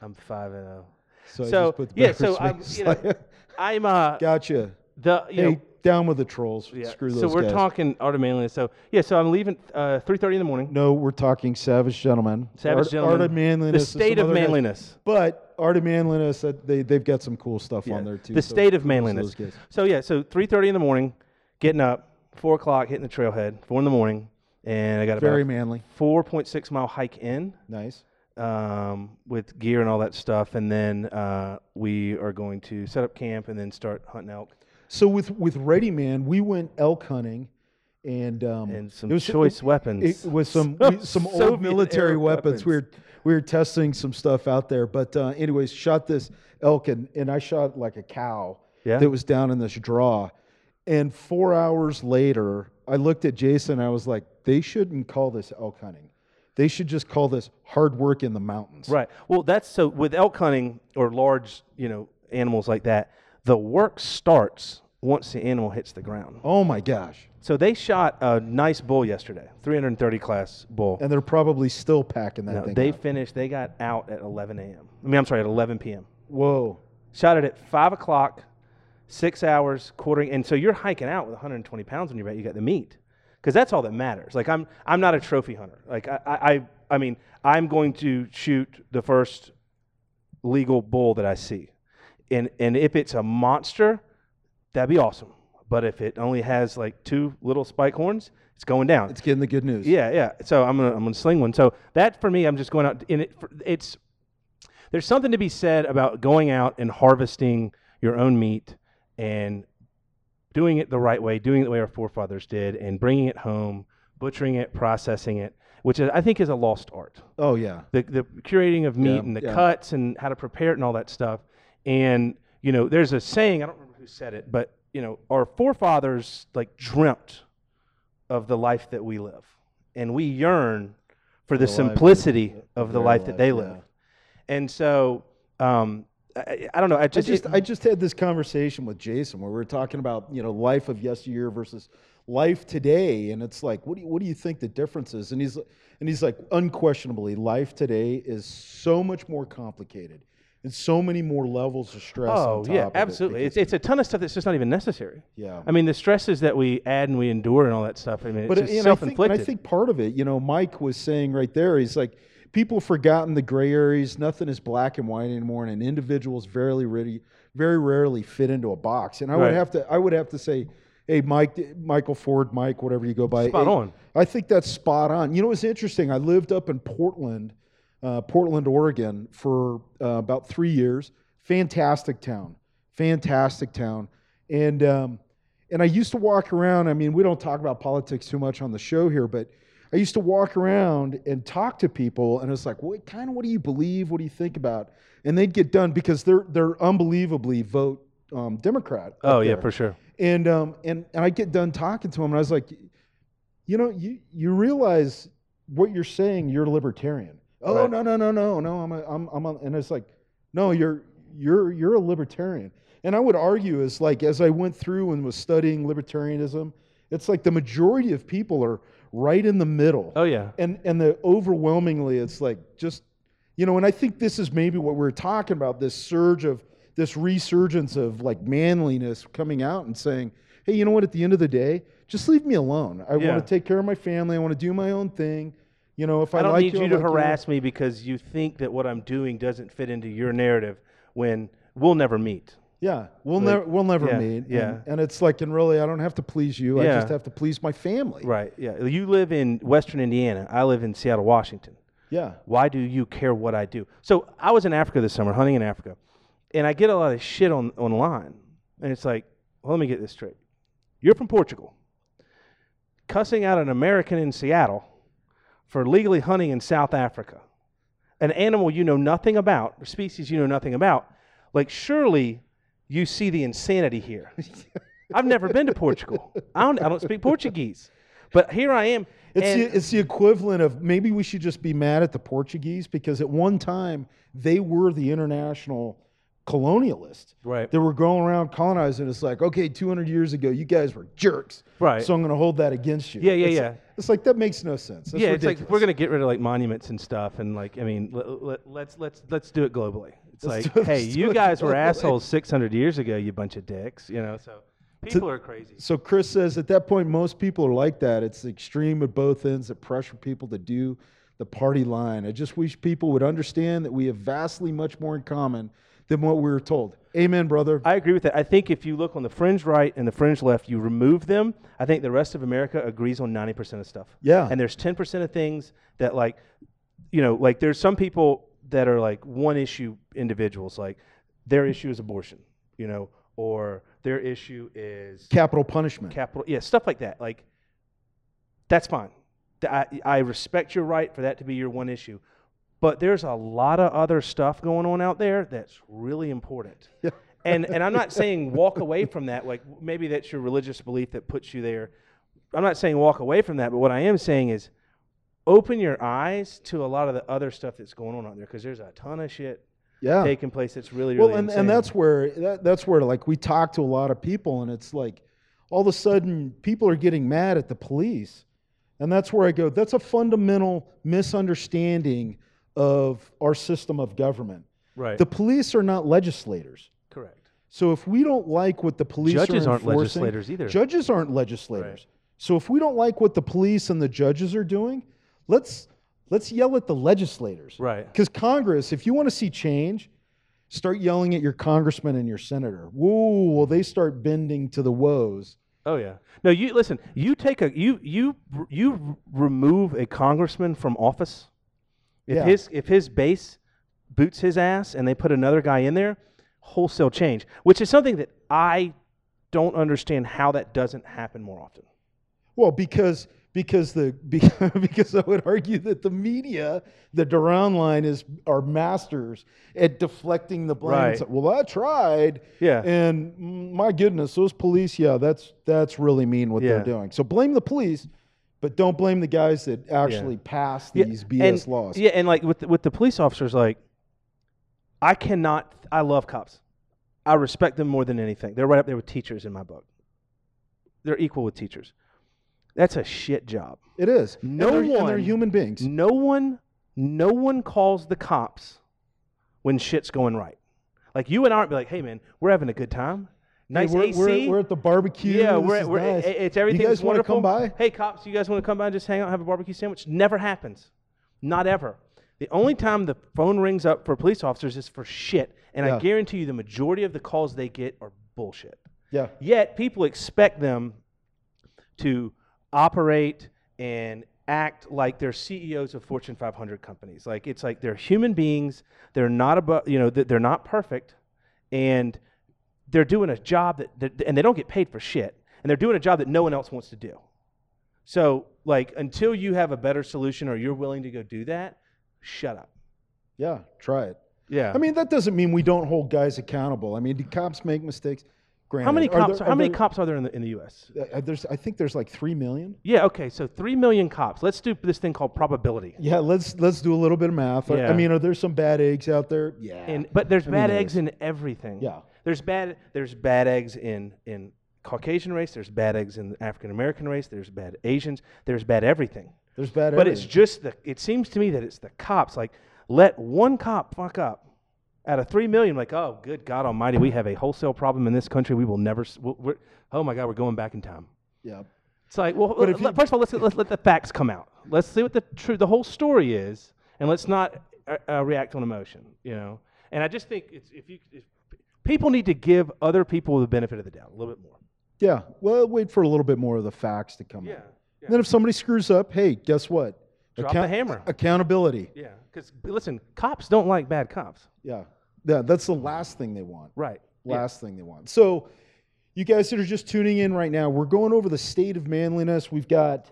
Speaker 2: I'm five and zero.
Speaker 1: So, I
Speaker 2: So
Speaker 1: just put the
Speaker 2: yeah, so I'm, you know. I'm uh
Speaker 1: gotcha.
Speaker 2: the you
Speaker 1: Hey,
Speaker 2: know
Speaker 1: down with the trolls.
Speaker 2: yeah.
Speaker 1: Screw those
Speaker 2: So we're
Speaker 1: guys.
Speaker 2: talking art of manliness. So yeah, so I'm leaving uh, 3:30 in the morning.
Speaker 1: No, we're talking savage gentlemen.
Speaker 2: Savage
Speaker 1: art,
Speaker 2: gentlemen.
Speaker 1: Art of manliness.
Speaker 2: The state of
Speaker 1: other guys.
Speaker 2: manliness.
Speaker 1: But art of manliness, uh, they they've got some cool stuff
Speaker 2: Yeah.
Speaker 1: on there too.
Speaker 2: The
Speaker 1: so
Speaker 2: state of manliness. So yeah, so 3:30 in the morning, getting up, four o'clock, hitting the trailhead, four in the morning, and I got
Speaker 1: Very manly.
Speaker 2: 4.6 mile hike in.
Speaker 1: Nice.
Speaker 2: um, with gear and all that stuff, and then uh, we are going to set up camp and then start hunting elk
Speaker 1: So with with Ready Man, we went elk hunting, and um,
Speaker 2: and some
Speaker 1: it was-
Speaker 2: choice weapons.
Speaker 1: it, with some we, some old military
Speaker 2: era
Speaker 1: weapons. We were we were testing some stuff out there. But uh, anyways, shot this elk and, and I shot like a cow
Speaker 2: Yeah.
Speaker 1: that was down in this draw. And four hours later, I looked at Jason. I was like, they shouldn't call this elk hunting. They should just call this hard work in the mountains.
Speaker 2: Right. Well, that's so with elk hunting or large, you know, animals like that. The work starts once the animal hits the ground.
Speaker 1: Oh my gosh.
Speaker 2: So they shot a nice bull yesterday, 330 class bull.
Speaker 1: And they're probably still packing that
Speaker 2: No,
Speaker 1: thing.
Speaker 2: they
Speaker 1: up.
Speaker 2: finished. They got out at 11 a.m. I mean, I'm sorry, at 11 p.m.
Speaker 1: Whoa.
Speaker 2: Shot it at five o'clock, six hours, quartering, and so you're hiking out with 120 pounds on your back. You got the meat, because that's all that matters. Like I'm, I'm not a trophy hunter. Like I, I, I, mean, I'm going to shoot the first legal bull that I see, and and if it's a monster, that'd be awesome. But if it only has like two little spike horns, it's going down.
Speaker 1: It's getting the good news.
Speaker 2: Yeah, yeah. So I'm gonna I'm gonna sling one. So that for me, I'm just going out in it. It's there's something to be said about going out and harvesting your own meat and doing it the right way, doing it the way our forefathers did, and bringing it home, butchering it, processing it, which is, I think is a lost art.
Speaker 1: Oh yeah.
Speaker 2: The the curating of meat
Speaker 1: Yeah,
Speaker 2: and the
Speaker 1: yeah.
Speaker 2: cuts and how to prepare it and all that stuff. And you know, there's a saying I don't remember who said it, but you know, our forefathers like dreamt of the life that we live, and we yearn for the,
Speaker 1: the
Speaker 2: simplicity
Speaker 1: of
Speaker 2: the
Speaker 1: their
Speaker 2: life that
Speaker 1: life,
Speaker 2: they
Speaker 1: yeah.
Speaker 2: live. And so, um, I, I don't know. I
Speaker 1: I
Speaker 2: just,
Speaker 1: just I just had this conversation with Jason where we were talking about you know life of yesteryear versus life today, and it's like what do you, what do you think the difference is? And he's and he's like unquestionably life today is so much more complicated and so many more levels of stress.
Speaker 2: oh
Speaker 1: on top
Speaker 2: yeah,
Speaker 1: of it
Speaker 2: absolutely. It's it's a ton of stuff that's just not even necessary.
Speaker 1: yeah.
Speaker 2: I mean, the stresses that we add and we endure and all that stuff. I mean, it's
Speaker 1: but
Speaker 2: just
Speaker 1: and I, think,
Speaker 2: self-inflicted.
Speaker 1: I think part of it, you know, Mike was saying right there, he's like, people have forgotten the gray areas. Nothing is black and white anymore, and individuals very rarely, very rarely fit into a box. And I would have to, I would have to say, hey, Mike, Michael Ford, Mike, whatever you go by,
Speaker 2: Spot
Speaker 1: hey,
Speaker 2: on.
Speaker 1: I think that's spot on. You know, it's interesting. I lived up in Portland, uh, Portland, Oregon, for uh, about three years. Fantastic town, fantastic town, and um, and I used to walk around. I mean, we don't talk about politics too much on the show here, but I used to walk around and talk to people, and it's like, what kind of what do you believe? What do you think about? And they'd get done because they're they're unbelievably vote um, Democrat.
Speaker 2: oh yeah,
Speaker 1: there.
Speaker 2: for sure.
Speaker 1: And um and and I get done talking to them, and I was like, you know, you you realize what you're saying. You're a libertarian. Oh
Speaker 2: Right.
Speaker 1: no no no no no. I'm a, I'm I'm a, and it's like, no, you're you're you're a libertarian. And I would argue is like as I went through and was studying libertarianism, it's like the majority of people are right in the middle
Speaker 2: Oh yeah.
Speaker 1: and and the overwhelmingly it's like just you know and i think this is maybe what we're talking about this surge of this resurgence of like manliness coming out and saying hey you know what at the end of the day just leave me alone i
Speaker 2: Yeah.
Speaker 1: want to take care of my family i want to do my own thing you know if i,
Speaker 2: I don't
Speaker 1: like
Speaker 2: need
Speaker 1: you,
Speaker 2: you to
Speaker 1: like you.
Speaker 2: harass me because you think that what I'm doing doesn't fit into your narrative when we'll never meet.
Speaker 1: Yeah we'll
Speaker 2: Like,
Speaker 1: never we'll never
Speaker 2: yeah,
Speaker 1: meet
Speaker 2: yeah.
Speaker 1: and, it's like and really i don't have to please you
Speaker 2: Yeah.
Speaker 1: i just have to please my family
Speaker 2: Right. Yeah. You live in Western Indiana. I live in Seattle, Washington.
Speaker 1: yeah
Speaker 2: Why do you care what I do? So I was in Africa this summer, hunting in Africa, and I get a lot of shit on online, and it's like, well, let me get this straight. You're from Portugal, cussing out an American in Seattle for legally hunting in South Africa, an animal you know nothing about, a species you know nothing about. Like, surely you see the insanity here. I've never been to Portugal. I don't, I don't speak Portuguese, but here I am.
Speaker 1: It's the, it's the equivalent of maybe we should just be mad at the Portuguese because at one time they were the international colonialists.
Speaker 2: right.
Speaker 1: They were going around colonizing. It's like, okay, 200 years ago, you guys were jerks.
Speaker 2: Right.
Speaker 1: So I'm going to hold that against you.
Speaker 2: Yeah, yeah,
Speaker 1: it's,
Speaker 2: yeah.
Speaker 1: It's like, that makes no sense. That's
Speaker 2: yeah, it's like we're gonna get rid of like monuments and stuff, and like I mean, let, let, let's let's let's do it globally. It's like, hey, you guys were assholes 600 years ago, you bunch of dicks, you know. So people are crazy.
Speaker 1: So Chris says at that point, most people are like that. It's extreme at both ends that pressure people to do the party line. I just wish people would understand that we have vastly much more in common than what we were told. Amen, brother.
Speaker 2: I agree with that. I think if you look on the fringe right and the fringe left, you remove them. I think the rest of America agrees on 90% of stuff.
Speaker 1: Yeah.
Speaker 2: And there's 10% of things that like, you know, like there's some people that are like one issue individuals, like their issue is abortion, you know, or their issue is
Speaker 1: Capital punishment.
Speaker 2: capital yeah stuff like that like that's fine I, I respect your right for that to be your one issue but there's a lot of other stuff going on out there that's really important
Speaker 1: Yeah.
Speaker 2: and and i'm not saying walk away from that like maybe that's your religious belief that puts you there i'm not saying walk away from that but what i am saying is open your eyes to a lot of the other stuff that's going on out there because there's a ton of shit
Speaker 1: Yeah.
Speaker 2: taking place that's really really
Speaker 1: well, and,
Speaker 2: insane.
Speaker 1: and that's where that, that's where like we talk to a lot of people, and it's like all of a sudden people are getting mad at the police, and that's where I go. That's a fundamental misunderstanding of our system of government.
Speaker 2: right
Speaker 1: The police are not legislators.
Speaker 2: correct.
Speaker 1: So if we don't like what the police
Speaker 2: Judges
Speaker 1: are
Speaker 2: aren't
Speaker 1: enforcing-
Speaker 2: legislators either.
Speaker 1: Judges aren't legislators.
Speaker 2: Right.
Speaker 1: So if we don't like what the police and the judges are doing, let's let's yell at the legislators.
Speaker 2: Right.
Speaker 1: Because Congress, if you want to see change, start yelling at your congressman and your senator. Whoa, will they start bending to the woes?
Speaker 2: Oh yeah. No, you listen. You take a you you you remove a congressman from office. If
Speaker 1: Yeah.
Speaker 2: his if his base boots his ass and they put another guy in there, wholesale change. Which is something that I don't understand how that doesn't happen more often.
Speaker 1: Well, because because the because I would argue that the media, the Durand line is are masters at deflecting the blame.
Speaker 2: Right.
Speaker 1: Well, I tried.
Speaker 2: Yeah.
Speaker 1: And my goodness, those police, yeah, that's that's really mean what
Speaker 2: Yeah.
Speaker 1: they're doing. So blame the police, but don't blame the guys that actually pass
Speaker 2: Yeah,
Speaker 1: these BS
Speaker 2: and,
Speaker 1: laws.
Speaker 2: Yeah, and like with the, with the police officers, like I cannot. I love cops. I respect them more than anything. They're right up there with teachers in my book. They're equal with teachers. That's a shit job.
Speaker 1: It is.
Speaker 2: No
Speaker 1: and they're, and they're human beings.
Speaker 2: No one, no one calls the cops when shit's going right. Like you and I aren't be like, hey man, we're having a good time.
Speaker 1: Hey,
Speaker 2: Nice
Speaker 1: we're,
Speaker 2: AC.
Speaker 1: We're, we're at the barbecue.
Speaker 2: yeah, we're, we're
Speaker 1: nice.
Speaker 2: it- it's everything.
Speaker 1: You guys
Speaker 2: want to
Speaker 1: come by?
Speaker 2: Hey cops, you guys want to come by and just hang out, and have a barbecue sandwich? Never happens. Not ever. The only time the phone rings up for police officers is for shit, and
Speaker 1: Yeah.
Speaker 2: I guarantee you, the majority of the calls they get are bullshit.
Speaker 1: Yeah.
Speaker 2: Yet people expect them to operate and act like they're CEOs of Fortune 500 companies. Like it's like they're human beings. They're not above, you know, they're not perfect, and they're doing a job that, that, and they don't get paid for shit, and they're doing a job that no one else wants to do. So like until you have a better solution or you're willing to go do that, shut up.
Speaker 1: Yeah. Try it.
Speaker 2: Yeah.
Speaker 1: I mean, that doesn't mean we don't hold guys accountable. I mean, do cops make mistakes? Granted.
Speaker 2: how many
Speaker 1: Are
Speaker 2: cops?
Speaker 1: there-
Speaker 2: how
Speaker 1: are
Speaker 2: many
Speaker 1: there-
Speaker 2: cops are there in the in the U.S.?
Speaker 1: uh, there's, I think there's like three million.
Speaker 2: Yeah. Okay. So three million cops. Let's do this thing called probability.
Speaker 1: Yeah, let's let's do a little bit of math. I- I mean, are there some bad eggs out there? Yeah.
Speaker 2: And but there's
Speaker 1: I
Speaker 2: bad
Speaker 1: there
Speaker 2: eggs
Speaker 1: is.
Speaker 2: in everything.
Speaker 1: Yeah.
Speaker 2: There's bad there's bad eggs in in Caucasian race. There's bad eggs in the African American race. There's bad Asians. There's bad everything.
Speaker 1: There's bad
Speaker 2: But it's just the. It seems to me that it's the cops. Like let one cop fuck up. Out of three million, like oh, good God Almighty, we have a wholesale problem in this country. We will never. We're, oh my God, we're going back in time.
Speaker 1: yeah.
Speaker 2: It's like, well, let-
Speaker 1: you-
Speaker 2: first of all, let's, let's let the facts come out. Let's see what the true, the whole story is, and let's not uh, uh, react on emotion. You know, and I just think it's, if you if people need to give other people the benefit of the doubt a little bit more.
Speaker 1: Yeah. Well, wait for a little bit more of the facts to come
Speaker 2: Yeah,
Speaker 1: out.
Speaker 2: yeah.
Speaker 1: Then if somebody screws up, hey, guess what?
Speaker 2: Drop the hammer.
Speaker 1: Accountability.
Speaker 2: Yeah, because listen, cops don't like bad cops.
Speaker 1: Yeah. Yeah. That's the last thing they want.
Speaker 2: Right. Yeah.
Speaker 1: last thing they want. So, you guys that are just tuning in right now, we're going over the state of manliness. We've got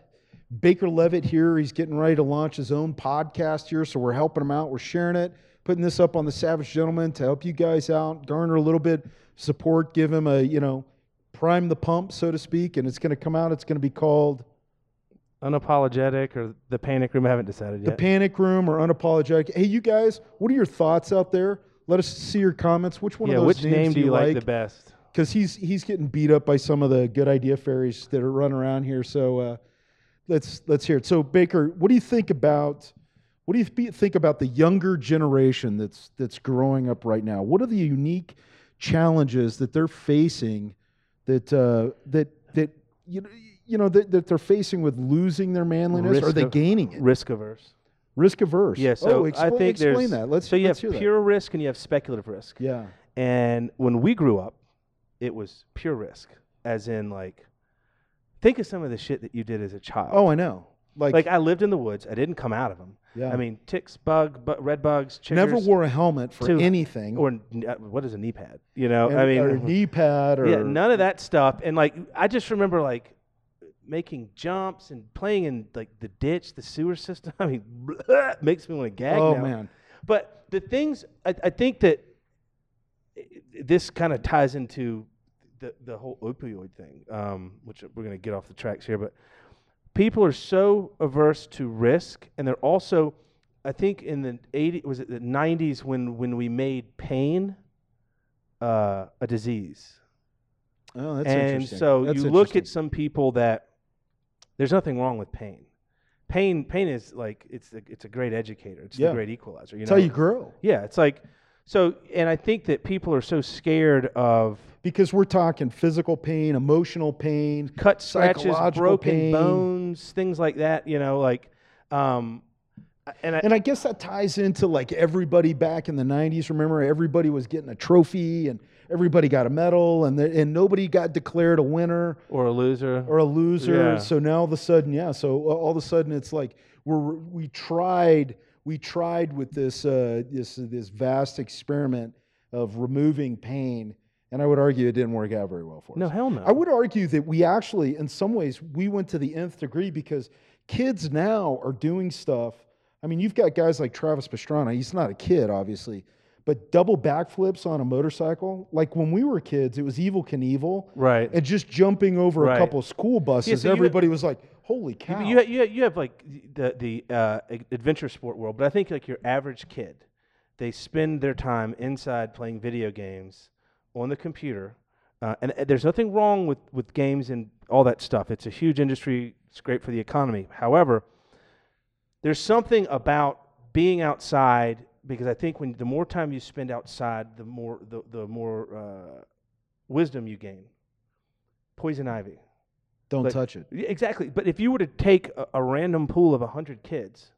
Speaker 1: Baker Levitt here. He's getting ready to launch his own podcast here, so we're helping him out. We're sharing it, putting this up on the Savage Gentleman to help you guys out, garner a little bit support, give him a you know, prime the pump, so to speak. And it's going to come out. It's going to be called
Speaker 2: Unapologetic or the panic room. I haven't decided yet. the.
Speaker 1: Panic Room or Unapologetic. Hey, you guys, what are your thoughts out there? Let us see your comments. Which one
Speaker 2: yeah,
Speaker 1: of those
Speaker 2: which
Speaker 1: names
Speaker 2: name do you like,
Speaker 1: like
Speaker 2: the best?
Speaker 1: because he's he's getting beat up by some of the good idea fairies that are running around here. So uh, let's let's hear it. So Baker, what do you think about what do you think about the younger generation that's that's growing up right now? What are the unique challenges that they're facing that uh, that that you know, you know that, that they're facing with losing their manliness? are they gaining it?
Speaker 2: Risk averse.
Speaker 1: Risk averse.
Speaker 2: Yeah, so
Speaker 1: oh, explain,
Speaker 2: I think
Speaker 1: explain that. Let's
Speaker 2: so you
Speaker 1: let's
Speaker 2: have pure risk and you have speculative risk.
Speaker 1: Yeah.
Speaker 2: And when we grew up, it was pure risk, as in like, think of some of the shit that you did as a child.
Speaker 1: Oh, I know. Like,
Speaker 2: like I lived in the woods. I didn't come out of them.
Speaker 1: yeah.
Speaker 2: I mean, ticks, bug, bu- red bugs, chiggers,
Speaker 1: never wore a helmet for
Speaker 2: to-
Speaker 1: anything.
Speaker 2: or uh, what is a knee pad? You know,
Speaker 1: and-
Speaker 2: I mean,
Speaker 1: or a knee pad or
Speaker 2: yeah, none of that stuff. And like, I just remember like making jumps and playing in like the ditch, the sewer system. I mean, makes me want to gag
Speaker 1: Oh
Speaker 2: now.
Speaker 1: man.
Speaker 2: But the things I, I think that i- this kind of ties into the the whole opioid thing, um, which we're going to get off the tracks here. But people are so averse to risk, and they're also I think in the 80 was it the 90s when when we made pain uh, a disease.
Speaker 1: Oh, that's interesting.
Speaker 2: and
Speaker 1: interesting.
Speaker 2: so
Speaker 1: That's
Speaker 2: you look at some people that there's nothing wrong with pain. Pain pain is like it's a, it's a great educator. It's
Speaker 1: Yeah.
Speaker 2: the great equalizer. You
Speaker 1: It's
Speaker 2: know.
Speaker 1: how you grow.
Speaker 2: yeah, it's like so and I think that people are so scared of
Speaker 1: Because we're talking physical pain, emotional pain.
Speaker 2: cut scratches, broken
Speaker 1: pain.
Speaker 2: bones, things like that, you know, like um and I,
Speaker 1: And I guess that ties into like everybody back in the 90s. Remember, everybody was getting a trophy and everybody got a medal and, the, and nobody got declared a winner
Speaker 2: or a loser.
Speaker 1: or a loser.
Speaker 2: Yeah.
Speaker 1: So now all of a sudden, yeah. So all of a sudden, it's like we're we tried we tried with this uh, this this vast experiment of removing pain, and I would argue it didn't work out very well for us.
Speaker 2: no, hell no.
Speaker 1: I would argue that we actually, in some ways, we went to the nth degree because kids now are doing stuff. I mean, you've got guys like Travis Pastrana. He's not a kid, obviously, but double backflips on a motorcycle. Like when we were kids, it was Evel Knievel.
Speaker 2: right.
Speaker 1: And just jumping over
Speaker 2: Right.
Speaker 1: a couple of school buses,
Speaker 2: so you-
Speaker 1: everybody was like, "Holy cow!"
Speaker 2: You, you, you, ha- you have like the the uh, adventure sport world, but I think like your average kid, they spend their time inside playing video games on the computer, uh, and, uh, there's nothing wrong with with games and all that stuff. It's a huge industry. It's great for the economy. However, there's something about being outside because I think when the more time you spend outside, the more the the more uh, wisdom you gain. Poison ivy.
Speaker 1: Don't
Speaker 2: like-
Speaker 1: touch it.
Speaker 2: Exactly. But if you were to take a, a random pool of 100 kids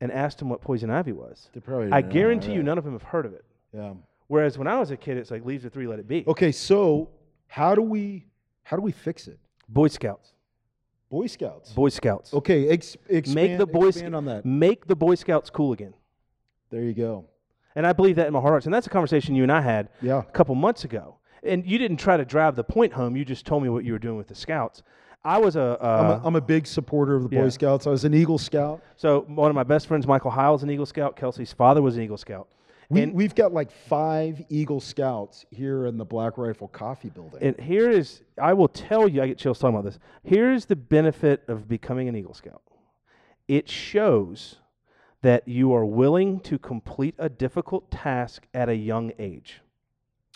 Speaker 2: and asked them what poison ivy was,
Speaker 1: probably
Speaker 2: I guarantee you none of them have heard of it.
Speaker 1: Yeah.
Speaker 2: Whereas when I was a kid, it's like leaves the three, let it be.
Speaker 1: Okay, so how do we how do we fix it?
Speaker 2: Boy Scouts.
Speaker 1: Boy Scouts.
Speaker 2: Boy Scouts.
Speaker 1: Okay, ex- expand,
Speaker 2: Make the Boy
Speaker 1: on that.
Speaker 2: Make the Boy Scouts cool again.
Speaker 1: There you go.
Speaker 2: And I believe that in my heart. And that's a conversation you and I had
Speaker 1: Yeah.
Speaker 2: a couple months ago. And you didn't try to drive the point home. You just told me what you were doing with the Scouts. I was a,
Speaker 1: I'm,
Speaker 2: uh,
Speaker 1: a, I'm a big supporter of the Boy
Speaker 2: yeah.
Speaker 1: Scouts. I was an Eagle Scout.
Speaker 2: so one of my best friends, Michael Hiles, an Eagle Scout. Kelsey's father was an Eagle Scout.
Speaker 1: We,
Speaker 2: And-
Speaker 1: we've got like five Eagle Scouts here in the Black Rifle Coffee Building.
Speaker 2: And here is, I will tell you, I get chills talking about this. Here's the benefit of becoming an Eagle Scout it shows that you are willing to complete a difficult task at a young age.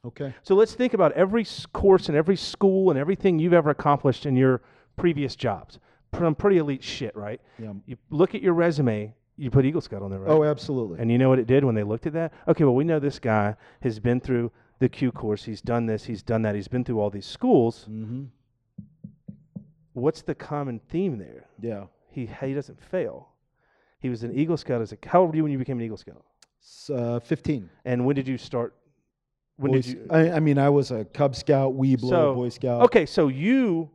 Speaker 1: okay.
Speaker 2: So let's think about every course and every school and everything you've ever accomplished in your previous jobs. Some pretty elite shit, right?
Speaker 1: Yeah.
Speaker 2: You look at your resume, you put Eagle Scout on there, right?
Speaker 1: Oh, absolutely.
Speaker 2: And you know what it did when they looked at that? Okay, well, we know this guy has been through the Q course. He's done this, he's done that, he's been through all these schools.
Speaker 1: mm-hmm.
Speaker 2: What's the common theme there?
Speaker 1: Yeah.
Speaker 2: He, he doesn't fail. He was an Eagle Scout as a how old were you when you became an Eagle Scout?
Speaker 1: Uh, 15.
Speaker 2: And when did you start? When
Speaker 1: Boy
Speaker 2: did you?
Speaker 1: I, I mean, I was a Cub Scout, Weeblo,
Speaker 2: So,
Speaker 1: Boy Scout.
Speaker 2: Okay, so you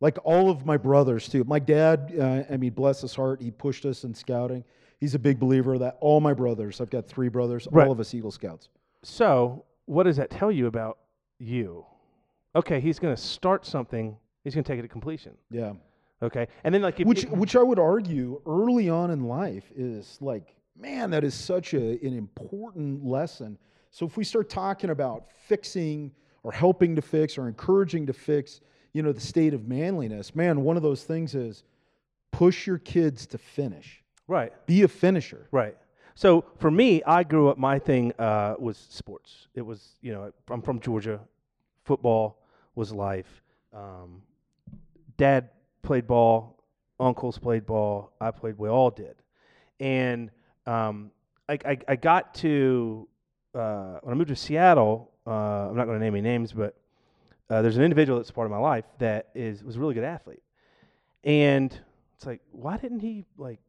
Speaker 1: Like all of my brothers, too. My dad, uh, I mean, bless his heart, he pushed us in scouting. He's a big believer that. All my brothers, I've got three brothers,
Speaker 2: Right.
Speaker 1: all of us Eagle Scouts.
Speaker 2: so what does that tell you about you? Okay, he's going to start something. He's going to take it to completion.
Speaker 1: Yeah.
Speaker 2: Okay, and then like if
Speaker 1: which which I would argue early on in life is like, man, that is such a, an important lesson. So if we start talking about fixing or helping to fix or encouraging to fix, you know, the state of manliness, man, one of those things is push your kids to finish.
Speaker 2: right.
Speaker 1: Be a finisher.
Speaker 2: Right. So for me, I grew up. My thing uh, was sports. It was you know I'm from Georgia. Football was life. Um, Dad played ball. Uncles played ball. I played. We all did. And um, I, I I got to uh, when I moved to Seattle. Uh, I'm not going to name any names, but uh, there's an individual that's part of my life that is was a really good athlete. And it's like, why didn't he like?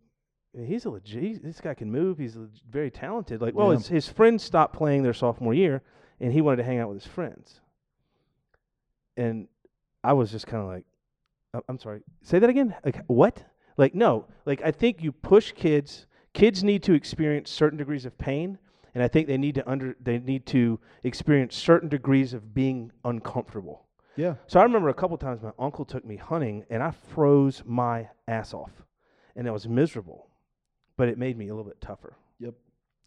Speaker 2: He's a legit. This guy can move. He's leg- very talented. Like, well,
Speaker 1: Yeah.
Speaker 2: his, his friends stopped playing their sophomore year, and he wanted to hang out with his friends. And I was just kind of like, "Uh, Uh, I'm sorry, say that again. Like, what? Like, no. Like, I think you push kids. Kids need to experience certain degrees of pain, and I think they need to under they need to experience certain degrees of being uncomfortable.
Speaker 1: Yeah.
Speaker 2: So I remember a couple times my uncle took me hunting and I froze my ass off. And it was miserable, but it made me a little bit tougher.
Speaker 1: Yep.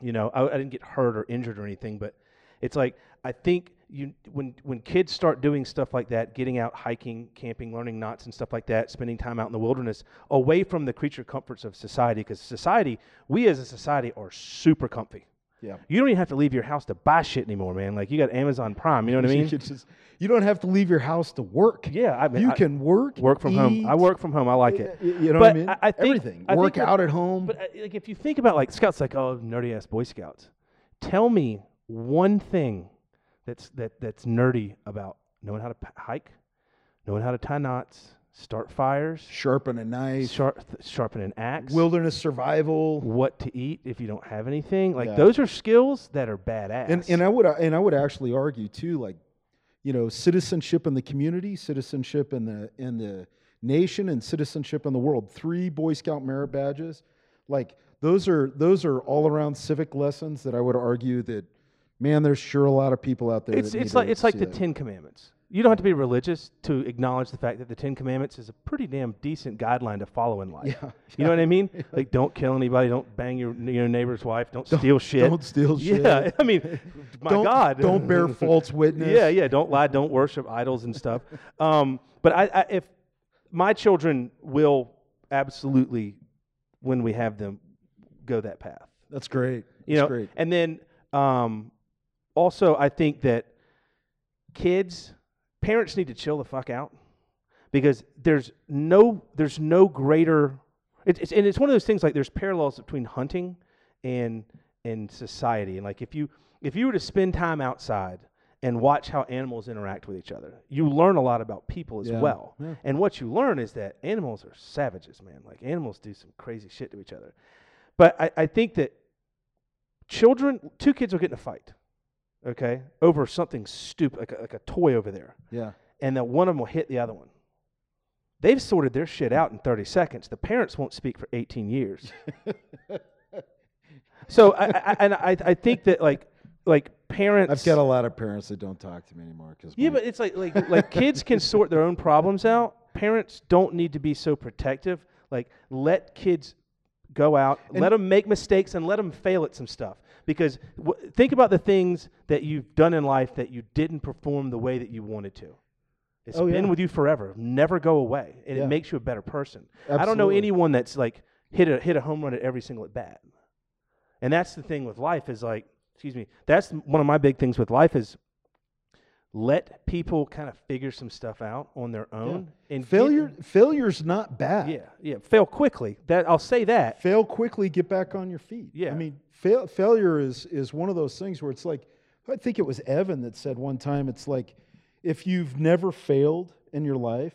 Speaker 2: You know, I, I didn't get hurt or injured or anything, but it's like I think you when when kids start doing stuff like that, getting out hiking, camping, learning knots and stuff like that, spending time out in the wilderness, away from the creature comforts of society, because society, we as a society are super comfy.
Speaker 1: Yeah.
Speaker 2: You don't even have to leave your house to buy shit anymore, man. Like you got Amazon Prime, you know what I mean?
Speaker 1: could just- you don't have to leave your house to work.
Speaker 2: Yeah, I mean,
Speaker 1: you
Speaker 2: I-
Speaker 1: can work,
Speaker 2: work from home. I work from home. I like it.
Speaker 1: You know
Speaker 2: But
Speaker 1: what I mean?
Speaker 2: I- think-
Speaker 1: Everything.
Speaker 2: I think
Speaker 1: work
Speaker 2: that-
Speaker 1: out at home.
Speaker 2: But uh, like, if you think about like scouts, like oh, nerdy ass Boy Scouts. Tell me one thing that's that that's nerdy about knowing how to p- hike, knowing how to tie knots, start fires,
Speaker 1: Sharpen a knife.
Speaker 2: sharp, sharpen an axe,
Speaker 1: Wilderness survival.
Speaker 2: what to eat if you don't have anything. Like
Speaker 1: Yeah.
Speaker 2: those are skills that are badass.
Speaker 1: And and I would and I would actually argue too, like, you know, citizenship in the community, citizenship in the in the nation, and citizenship in the world. Three Boy Scout merit badges, like those are those are all around civic lessons that I would argue that, man, there's sure a lot of people out there.
Speaker 2: it's
Speaker 1: that
Speaker 2: it's like it's like the
Speaker 1: that.
Speaker 2: Ten Commandments. You don't have to be religious to acknowledge the fact that the Ten Commandments is a pretty damn decent guideline to follow in life.
Speaker 1: Yeah,
Speaker 2: You know what I mean? Like, don't kill anybody. Don't bang your your neighbor's wife. Don't, steal shit.
Speaker 1: Don't steal shit.
Speaker 2: Yeah, I mean, my
Speaker 1: don't,
Speaker 2: God.
Speaker 1: Don't bear false witness.
Speaker 2: Yeah, yeah. Don't lie. Don't worship idols and stuff. Um, but I, I, if my children will absolutely, when we have them, go that path.
Speaker 1: That's great.
Speaker 2: You
Speaker 1: That's
Speaker 2: know,
Speaker 1: great.
Speaker 2: and then um, also I think that kids, parents need to chill the fuck out because there's no there's no greater it's, it's and it's one of those things like there's parallels between hunting and and society. And like if you if you were to spend time outside and watch how animals interact with each other you learn a lot about people as
Speaker 1: Yeah,
Speaker 2: well.
Speaker 1: yeah.
Speaker 2: and what you learn is that animals are savages man. Like animals do some crazy shit to each other. But i, I think that children two kids will get in a fight okay over something stupid like a, like a toy over there
Speaker 1: Yeah.
Speaker 2: and then one of them will hit the other one. They've sorted their shit out in 30 seconds. The parents won't speak for 18 years. so I, I, and I, I think that like like parents.
Speaker 1: I've got a lot of parents that don't talk to me anymore because
Speaker 2: yeah, but it's like like like kids can sort their own problems out. Parents don't need to be so protective. Like let kids go out,
Speaker 1: And-
Speaker 2: let them make mistakes, and let them fail at some stuff. Because w- think about the things that you've done in life that you didn't perform the way that you wanted to. It's
Speaker 1: Oh,
Speaker 2: been
Speaker 1: yeah.
Speaker 2: with you forever, never go away, and
Speaker 1: Yeah.
Speaker 2: it makes you a better person. I don't know anyone that's like hit a hit a home run at every single at bat. And that's the thing with life is like, excuse me, that's one of my big things with life is let people kind of figure some stuff out on their own and get-
Speaker 1: failure. failure's not bad.
Speaker 2: yeah, yeah, fail quickly. That I'll say that.
Speaker 1: fail quickly, get back on your feet.
Speaker 2: Yeah.
Speaker 1: I mean, fail, failure is is one of those things where it's like, I think it was Evan that said one time, it's like, if you've never failed in your life,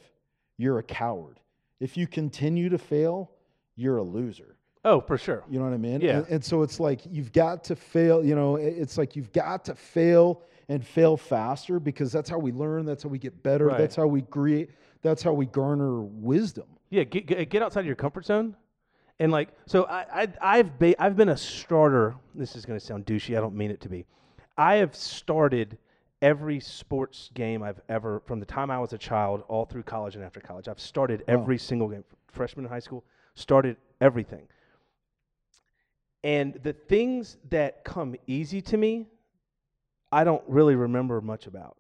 Speaker 1: you're a coward. If you continue to fail, you're a loser.
Speaker 2: Oh, for sure.
Speaker 1: You know what I mean?
Speaker 2: Yeah.
Speaker 1: And, and so it's like you've got to fail. You know, it's like you've got to fail and fail faster because that's how we learn. That's how we get better.
Speaker 2: Right.
Speaker 1: That's how we create. That's how we garner wisdom.
Speaker 2: Yeah, get, get get outside of your comfort zone, and like so. I, I I've ba- I've been a starter. This is going to sound douchey. I don't mean it to be. I have started every sports game I've ever from the time I was a child all through college and after college. I've started
Speaker 1: Wow.
Speaker 2: every single game. Freshman in high school, started everything. And the things that come easy to me, I don't really remember much about.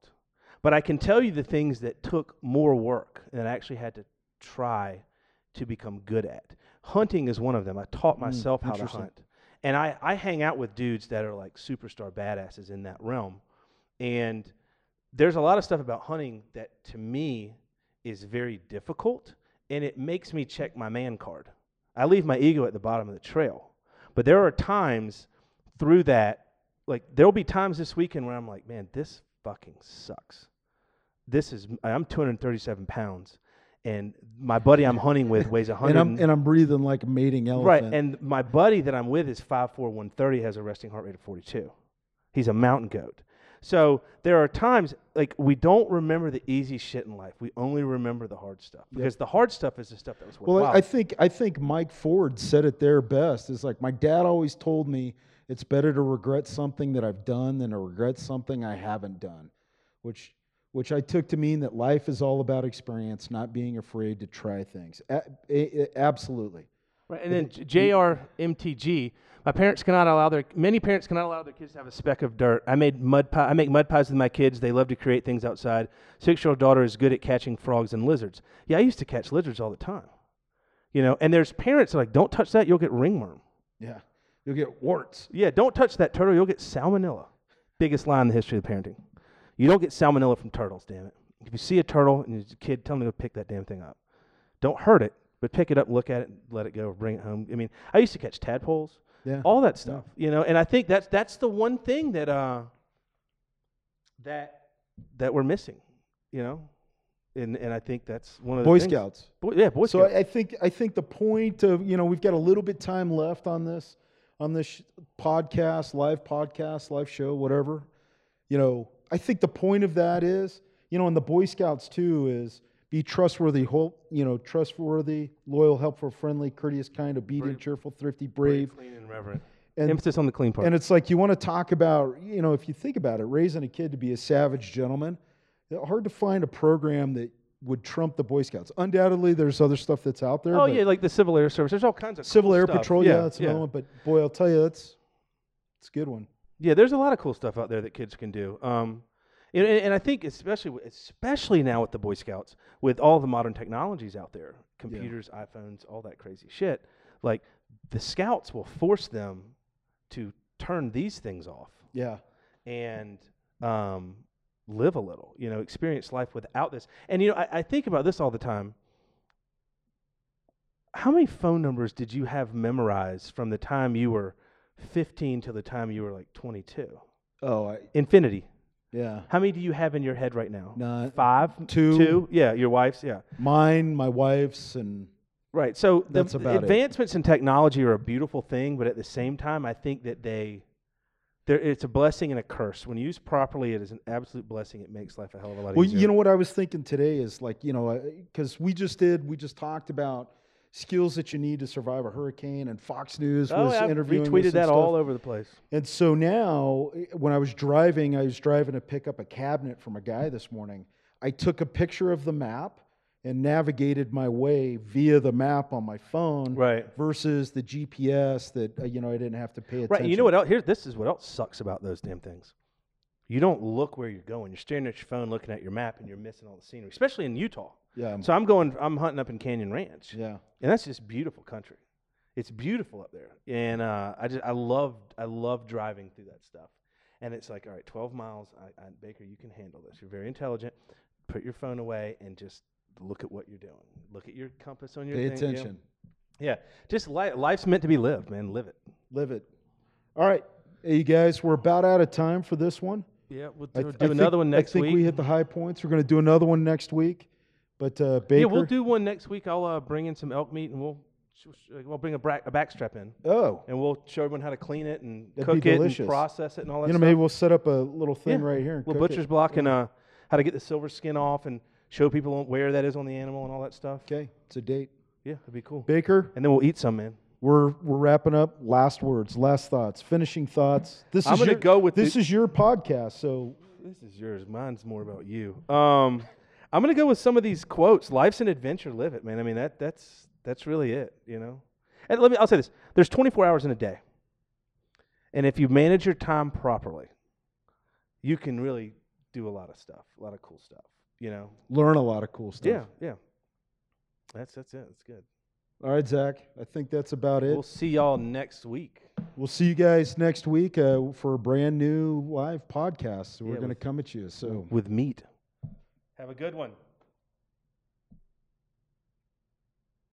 Speaker 2: But I can tell you the things that took more work and I actually had to try to become good at. Hunting is one of them. I taught
Speaker 1: Mm,
Speaker 2: myself how to hunt. And I, I hang out with dudes that are like superstar badasses in that realm. And there's a lot of stuff about hunting that to me is very difficult and it makes me check my man card. I leave my ego at the bottom of the trail. But there are times through that, like there'll be times this weekend where I'm like, man, this fucking sucks. This is I'm 237 pounds, and my buddy I'm hunting with weighs 100.
Speaker 1: And I'm and I'm breathing like a mating elephant.
Speaker 2: right, and my buddy that I'm with is 5'4", 130, has a resting heart rate of 42. He's a mountain goat. So there are times like we don't remember the easy shit in life. We only remember the hard stuff because the hard stuff is the stuff that was
Speaker 1: Well,
Speaker 2: worthwhile.
Speaker 1: I- I think I think Mike Ford said it there best. It's like my dad always told me it's better to regret something that I've done than to regret something I haven't done, which which I took to mean that life is all about experience, not being afraid to try things. A- a- a- absolutely,
Speaker 2: Right, and then JRMTG. My parents cannot allow their many parents cannot allow their kids to have a speck of dirt. I made mud pie. I make mud pies with my kids. They love to create things outside. Six-year-old daughter is good at catching frogs and lizards. Yeah, I used to catch lizards all the time. You know, and there's parents that are like, don't touch that, you'll get ringworm.
Speaker 1: Yeah. You'll get warts.
Speaker 2: Yeah, don't touch that turtle, you'll get salmonella. Biggest lie in the history of parenting. You don't get salmonella from turtles, damn it. If you see a turtle and there's a kid, tell them to pick that damn thing up. Don't hurt it, but pick it up, look at it, let it go, bring it home. I mean, I used to catch tadpoles,
Speaker 1: Yeah.
Speaker 2: all that stuff, you know. And I think that's that's the one thing that uh that that we're missing, you know. And and I think that's one of the
Speaker 1: Boy
Speaker 2: things-
Speaker 1: Scouts.
Speaker 2: Boy, yeah, Boy
Speaker 1: So
Speaker 2: Scouts.
Speaker 1: I, I think I think the point of you know we've got a little bit time left on this on this sh- podcast, live podcast, live show, whatever. You know, I think the point of that is you know, and the Boy Scouts too is be trustworthy, whole, you know, trustworthy, loyal, helpful, friendly, courteous, kind, obedient,
Speaker 2: Brave.
Speaker 1: cheerful, thrifty, brave.
Speaker 2: clean and reverent.
Speaker 1: And,
Speaker 2: Emphasis on the clean part.
Speaker 1: and it's like you want to talk about, you know, if you think about it, raising a kid to be a savage gentleman, hard to find a program that would trump the Boy Scouts. Undoubtedly, there's other stuff that's out there.
Speaker 2: oh
Speaker 1: but
Speaker 2: yeah, like the Civil Air Service. There's all kinds of
Speaker 1: Civil
Speaker 2: cool
Speaker 1: Air
Speaker 2: stuff.
Speaker 1: Patrol, yeah, that's another one. But boy, I'll tell you, that's it's a good one.
Speaker 2: Yeah, there's a lot of cool stuff out there that kids can do. Um, and, and I think especially especially now with the Boy Scouts, with all the modern technologies out there, computers, iPhones, all that crazy shit, like the Scouts will force them to turn these things off
Speaker 1: Yeah,
Speaker 2: and um, live a little, you know, experience life without this. And you know, I, I think about this all the time. How many phone numbers did you have memorized from the time you were 15 to the time you were like 22?
Speaker 1: oh, I,
Speaker 2: Infinity.
Speaker 1: yeah.
Speaker 2: How many do you have in your head right now? Five,
Speaker 1: two.
Speaker 2: two. Yeah, your wife's. Yeah,
Speaker 1: mine, my wife's, and
Speaker 2: right. So the
Speaker 1: That's about it.
Speaker 2: advancements in technology are a beautiful thing, but at the same time, I think that they, there, it's a blessing and a curse. When used properly, it is an absolute blessing. It makes life a hell of a lot
Speaker 1: well,
Speaker 2: easier.
Speaker 1: Well, you know what I was thinking today is like you know uh, because we just did we just talked about skills that you need to survive a hurricane, and Fox News
Speaker 2: oh,
Speaker 1: was
Speaker 2: I've
Speaker 1: interviewing
Speaker 2: retweeted that
Speaker 1: stuff.
Speaker 2: all over the place.
Speaker 1: And so now, eh, when I was driving, I was driving to pick up a cabinet from a guy this morning. I took a picture of the map and navigated my way via the map on my phone
Speaker 2: Right.
Speaker 1: versus the GPS that uh, you know I didn't have to pay attention.
Speaker 2: Right. You know what else? Here, this is what else sucks about those damn things. You don't look where you're going. You're staring at your phone, looking at your map, and you're missing all the scenery, especially in Utah.
Speaker 1: Yeah,
Speaker 2: So I'm going. I'm hunting up in Canyon Ranch.
Speaker 1: yeah.
Speaker 2: and that's just beautiful country. It's beautiful up there, and uh, I just I love I love driving through that stuff. And it's like, all right, 12 miles. I, I, Baker, you can handle this. You're very intelligent. Put your phone away and just look at what you're doing. Look at your compass on your
Speaker 1: Pay
Speaker 2: thing, you know?
Speaker 1: attention.
Speaker 2: Yeah, just li- life's meant to be lived, man. Live it.
Speaker 1: Live it. All right, hey, you guys, we're about out of time for this one.
Speaker 2: Yeah, we'll do,
Speaker 1: th-
Speaker 2: do
Speaker 1: I think-
Speaker 2: another one next week.
Speaker 1: I think
Speaker 2: week.
Speaker 1: we hit the high points. We're going to do another one next week. But uh, Baker,
Speaker 2: yeah, we'll do one next week. I'll uh, bring in some elk meat and we'll sh- we'll bring a, bra- a backstrap in
Speaker 1: oh,
Speaker 2: and we'll show everyone how to clean it and
Speaker 1: That'd
Speaker 2: cook it and process it and all that
Speaker 1: you know,
Speaker 2: stuff.
Speaker 1: maybe we'll set up a little thing
Speaker 2: Yeah,
Speaker 1: right here. And
Speaker 2: little butcher's
Speaker 1: it.
Speaker 2: block and uh, how to get the silver skin off and show people where that is on the animal and all that stuff.
Speaker 1: Okay, it's a date.
Speaker 2: Yeah, it'd be cool.
Speaker 1: Baker,
Speaker 2: And then we'll eat some, man.
Speaker 1: We're we're wrapping up. Last words, last thoughts, finishing thoughts. This
Speaker 2: I'm
Speaker 1: is
Speaker 2: gonna
Speaker 1: your,
Speaker 2: go with
Speaker 1: this
Speaker 2: the-
Speaker 1: is your podcast, so
Speaker 2: This is yours. Mine's more about you. Um, I'm gonna go with some of these quotes. Life's an adventure. Live it, man. I mean that that's that's really it. You know. And let me. I'll say this. There's 24 hours in a day, and if you manage your time properly, you can really do a lot of stuff. A lot of cool stuff. You know.
Speaker 1: learn a lot of cool stuff.
Speaker 2: Yeah. Yeah. That's that's it. That's good.
Speaker 1: All right, Zach. I think that's about it.
Speaker 2: We'll see y'all next week.
Speaker 1: We'll see you guys next week uh, for a brand new live podcast. We're
Speaker 2: Yeah,
Speaker 1: going to come at you. So
Speaker 2: with meat. Have a good one.